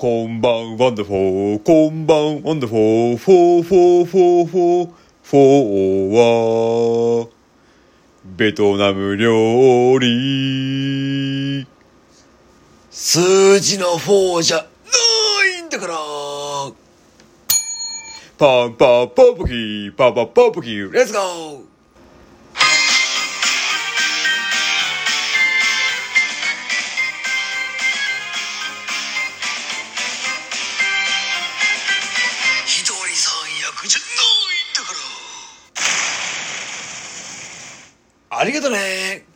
こんばんワンダフォー、こんばんワンダフォー、フォーフォーフォーフォー、フォーは、ベトナム料理。数字の4じゃないんだから。パンパンパンポキー、パンパンパンポキー、 Let'sツゴー。ありがとね。